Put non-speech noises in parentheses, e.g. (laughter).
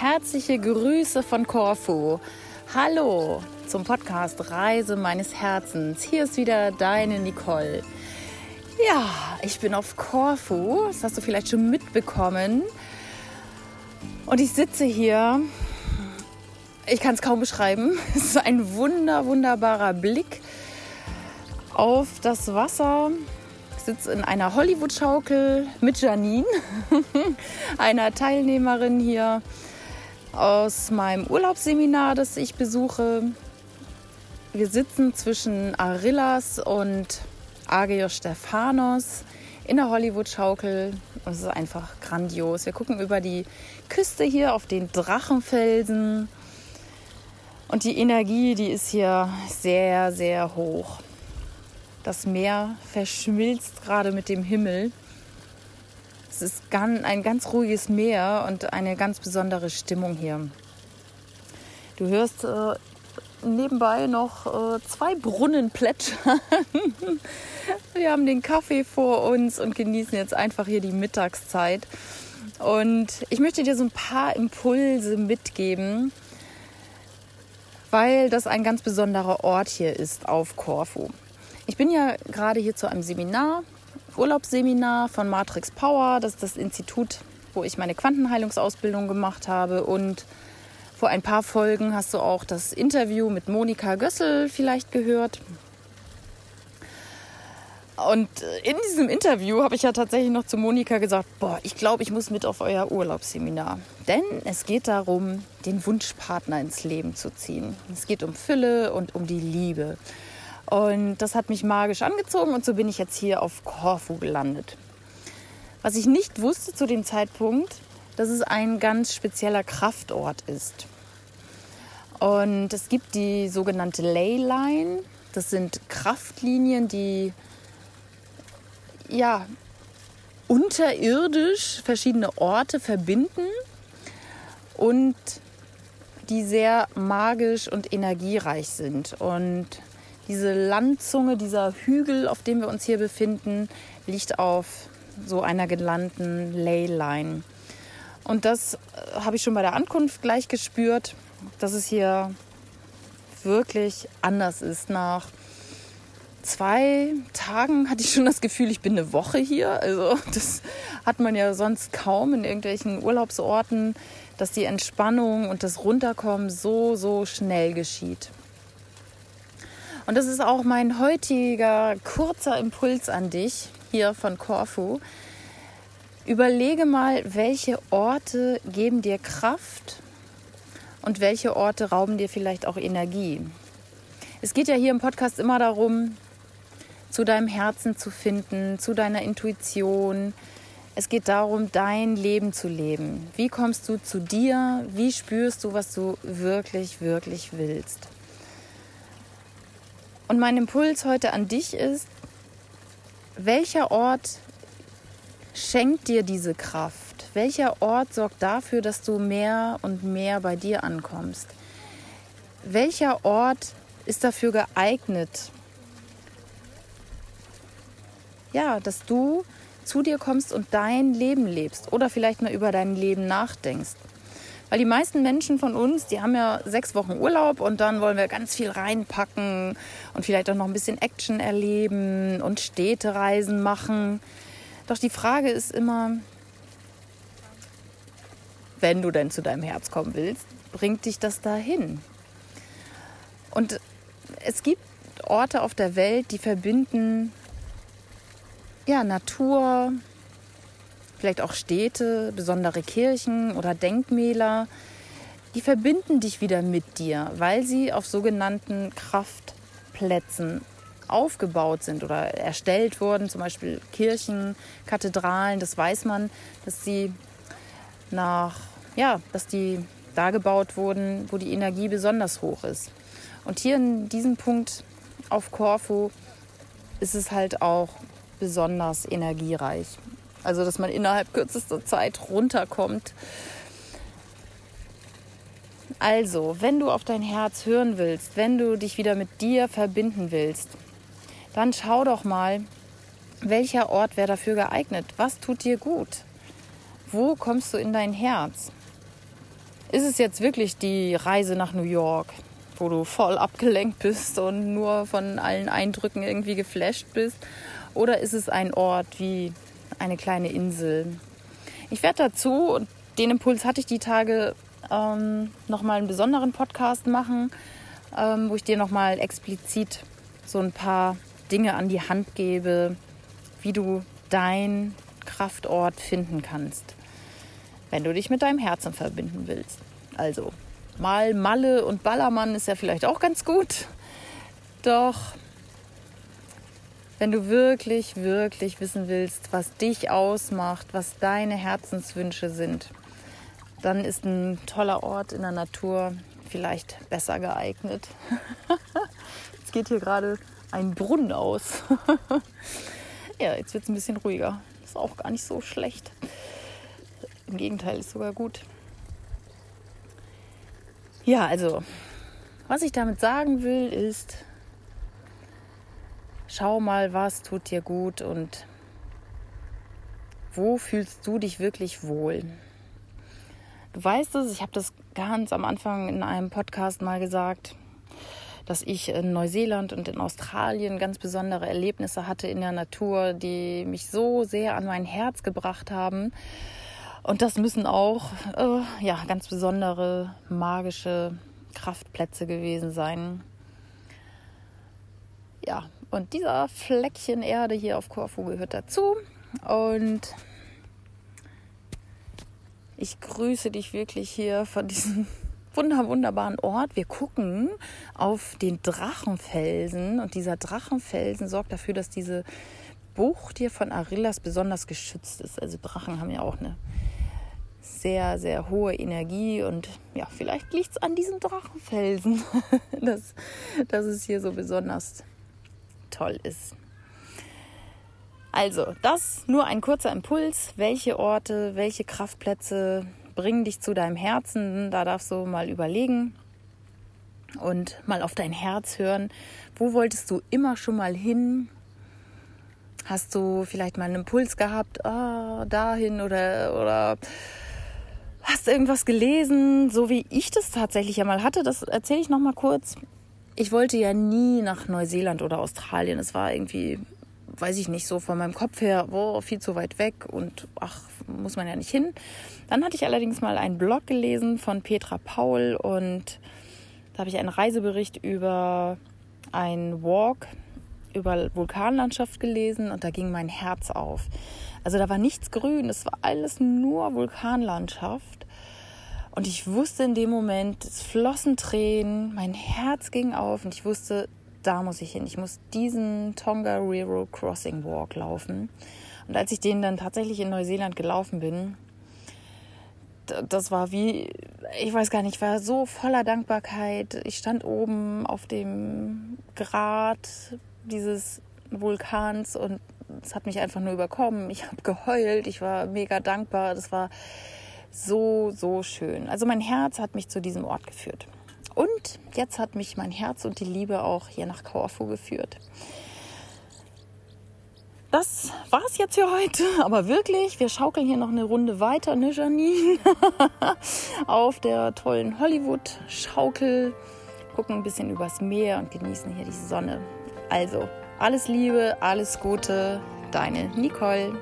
herzliche Grüße von Korfu. Hallo zum Podcast Reise meines Herzens. Hier ist wieder deine Nicole. Ja, ich bin auf Korfu, das hast du vielleicht schon mitbekommen. Und ich sitze hier, ich kann es kaum beschreiben, (laughs) es ist ein wunder, wunderbarer Blick auf das Wasser. Ich sitze in einer Hollywood-Schaukel mit Janine, (laughs) einer Teilnehmerin hier aus meinem Urlaubsseminar, das ich besuche. Wir sitzen zwischen Arillas und Agios Stephanos in der Hollywood-Schaukel. Und es ist einfach grandios. Wir gucken über die Küste hier auf den Drachenfelsen. Und die Energie, die ist hier sehr, sehr hoch. Das Meer verschmilzt gerade mit dem Himmel. Es ist ein ganz ruhiges Meer und eine ganz besondere Stimmung hier. Du hörst äh, nebenbei noch äh, zwei Brunnen plätschern. (laughs) Wir haben den Kaffee vor uns und genießen jetzt einfach hier die Mittagszeit. Und ich möchte dir so ein paar Impulse mitgeben, weil das ein ganz besonderer Ort hier ist auf Korfu. Ich bin ja gerade hier zu einem Seminar, Urlaubsseminar von Matrix Power. Das ist das Institut, wo ich meine Quantenheilungsausbildung gemacht habe. Und vor ein paar Folgen hast du auch das Interview mit Monika Gössel vielleicht gehört. Und in diesem Interview habe ich ja tatsächlich noch zu Monika gesagt, boah, ich glaube, ich muss mit auf euer Urlaubsseminar. Denn es geht darum, den Wunschpartner ins Leben zu ziehen. Es geht um Fülle und um die Liebe. Und das hat mich magisch angezogen und so bin ich jetzt hier auf Korfu gelandet. Was ich nicht wusste zu dem Zeitpunkt, dass es ein ganz spezieller Kraftort ist. Und es gibt die sogenannte Leyline. Das sind Kraftlinien, die ja unterirdisch verschiedene Orte verbinden und die sehr magisch und energiereich sind. Und diese Landzunge, dieser Hügel, auf dem wir uns hier befinden, liegt auf so einer gelandeten Leyline. Und das äh, habe ich schon bei der Ankunft gleich gespürt, dass es hier wirklich anders ist. Nach zwei Tagen hatte ich schon das Gefühl, ich bin eine Woche hier. Also (laughs) das hat man ja sonst kaum in irgendwelchen Urlaubsorten, dass die Entspannung und das Runterkommen so, so schnell geschieht. Und das ist auch mein heutiger kurzer Impuls an dich hier von Korfu. Überlege mal, welche Orte geben dir Kraft und welche Orte rauben dir vielleicht auch Energie. Es geht ja hier im Podcast immer darum, zu deinem Herzen zu finden, zu deiner Intuition. Es geht darum, dein Leben zu leben. Wie kommst du zu dir? Wie spürst du, was du wirklich, wirklich willst? Und mein Impuls heute an dich ist, welcher Ort schenkt dir diese Kraft? Welcher Ort sorgt dafür, dass du mehr und mehr bei dir ankommst? Welcher Ort ist dafür geeignet, ja, dass du zu dir kommst und dein Leben lebst oder vielleicht mal über dein Leben nachdenkst? Weil die meisten Menschen von uns, die haben ja sechs Wochen Urlaub und dann wollen wir ganz viel reinpacken und vielleicht auch noch ein bisschen Action erleben und Städtereisen machen. Doch die Frage ist immer, wenn du denn zu deinem Herz kommen willst, bringt dich das dahin? Und es gibt Orte auf der Welt, die verbinden ja, Natur, vielleicht auch Städte, besondere Kirchen oder Denkmäler, die verbinden dich wieder mit dir, weil sie auf sogenannten Kraftplätzen aufgebaut sind oder erstellt wurden, zum Beispiel Kirchen, Kathedralen, das weiß man, dass sie nach, ja, dass die da gebaut wurden, wo die Energie besonders hoch ist. Und hier in diesem Punkt auf Korfu ist es halt auch besonders energiereich. Also, dass man innerhalb kürzester Zeit runterkommt. Also, wenn du auf dein Herz hören willst, wenn du dich wieder mit dir verbinden willst, dann schau doch mal, welcher Ort wäre dafür geeignet? Was tut dir gut? Wo kommst du in dein Herz? Ist es jetzt wirklich die Reise nach New York, wo du voll abgelenkt bist und nur von allen Eindrücken irgendwie geflasht bist? Oder ist es ein Ort wie eine kleine Insel? Ich werde dazu, und den Impuls hatte ich die Tage, ähm, nochmal einen besonderen Podcast machen, ähm, wo ich dir nochmal explizit so ein paar Dinge an die Hand gebe, wie du dein Kraftort finden kannst, wenn du dich mit deinem Herzen verbinden willst. Also, mal Malle und Ballermann ist ja vielleicht auch ganz gut. Doch wenn du wirklich, wirklich wissen willst, was dich ausmacht, was deine Herzenswünsche sind, dann ist ein toller Ort in der Natur vielleicht besser geeignet. (laughs) jetzt geht hier gerade ein Brunnen aus. (laughs) ja, jetzt wird es ein bisschen ruhiger. Ist auch gar nicht so schlecht. Im Gegenteil, ist sogar gut. Ja, also, was ich damit sagen will, ist, schau mal, was tut dir gut und wo fühlst du dich wirklich wohl. Du weißt es, ich habe das ganz am Anfang in einem Podcast mal gesagt, dass ich in Neuseeland und in Australien ganz besondere Erlebnisse hatte in der Natur, die mich so sehr an mein Herz gebracht haben. Und das müssen auch äh, ja, ganz besondere magische Kraftplätze gewesen sein. Ja, und dieser Fleckchen Erde hier auf Korfu gehört dazu. Und ich grüße dich wirklich hier von diesem (laughs) wunder, wunderbaren Ort. Wir gucken auf den Drachenfelsen und dieser Drachenfelsen sorgt dafür, dass diese Bucht hier von Arillas besonders geschützt ist. Also Drachen haben ja auch eine sehr, sehr hohe Energie und ja, vielleicht liegt es an diesen Drachenfelsen, (laughs) dass, dass es hier so besonders toll ist. Also, das nur ein kurzer Impuls. Welche Orte, welche Kraftplätze bringen dich zu deinem Herzen? Da darfst du mal überlegen und mal auf dein Herz hören. Wo wolltest du immer schon mal hin? Hast du vielleicht mal einen Impuls gehabt, ah, dahin oder, oder hast irgendwas gelesen, so wie ich das tatsächlich ja mal hatte? Das erzähle ich noch mal kurz ich wollte ja nie nach Neuseeland oder Australien. Es war irgendwie, weiß ich nicht, so von meinem Kopf her, oh, viel zu weit weg und ach, muss man ja nicht hin. Dann hatte ich allerdings mal einen Blog gelesen von Petra Paul und da habe ich einen Reisebericht über einen Walk über Vulkanlandschaft gelesen und da ging mein Herz auf. Also da war nichts grün, es war alles nur Vulkanlandschaft. Und ich wusste in dem Moment, es flossen Tränen, mein Herz ging auf und ich wusste, da muss ich hin. Ich muss diesen Tonga Railroad Crossing Walk laufen. Und als ich den dann tatsächlich in Neuseeland gelaufen bin, das war wie, ich weiß gar nicht, ich war so voller Dankbarkeit. Ich stand oben auf dem Grat dieses Vulkans und es hat mich einfach nur überkommen. Ich habe geheult, ich war mega dankbar. Das war so, so schön. Also mein Herz hat mich zu diesem Ort geführt. Und jetzt hat mich mein Herz und die Liebe auch hier nach Korfu geführt. Das war es jetzt für heute. (laughs) Aber wirklich, wir schaukeln hier noch eine Runde weiter, ne Janine? (laughs) Auf der tollen Hollywood-Schaukel. Gucken ein bisschen übers Meer und genießen hier die Sonne. Also, alles Liebe, alles Gute. Deine Nicole.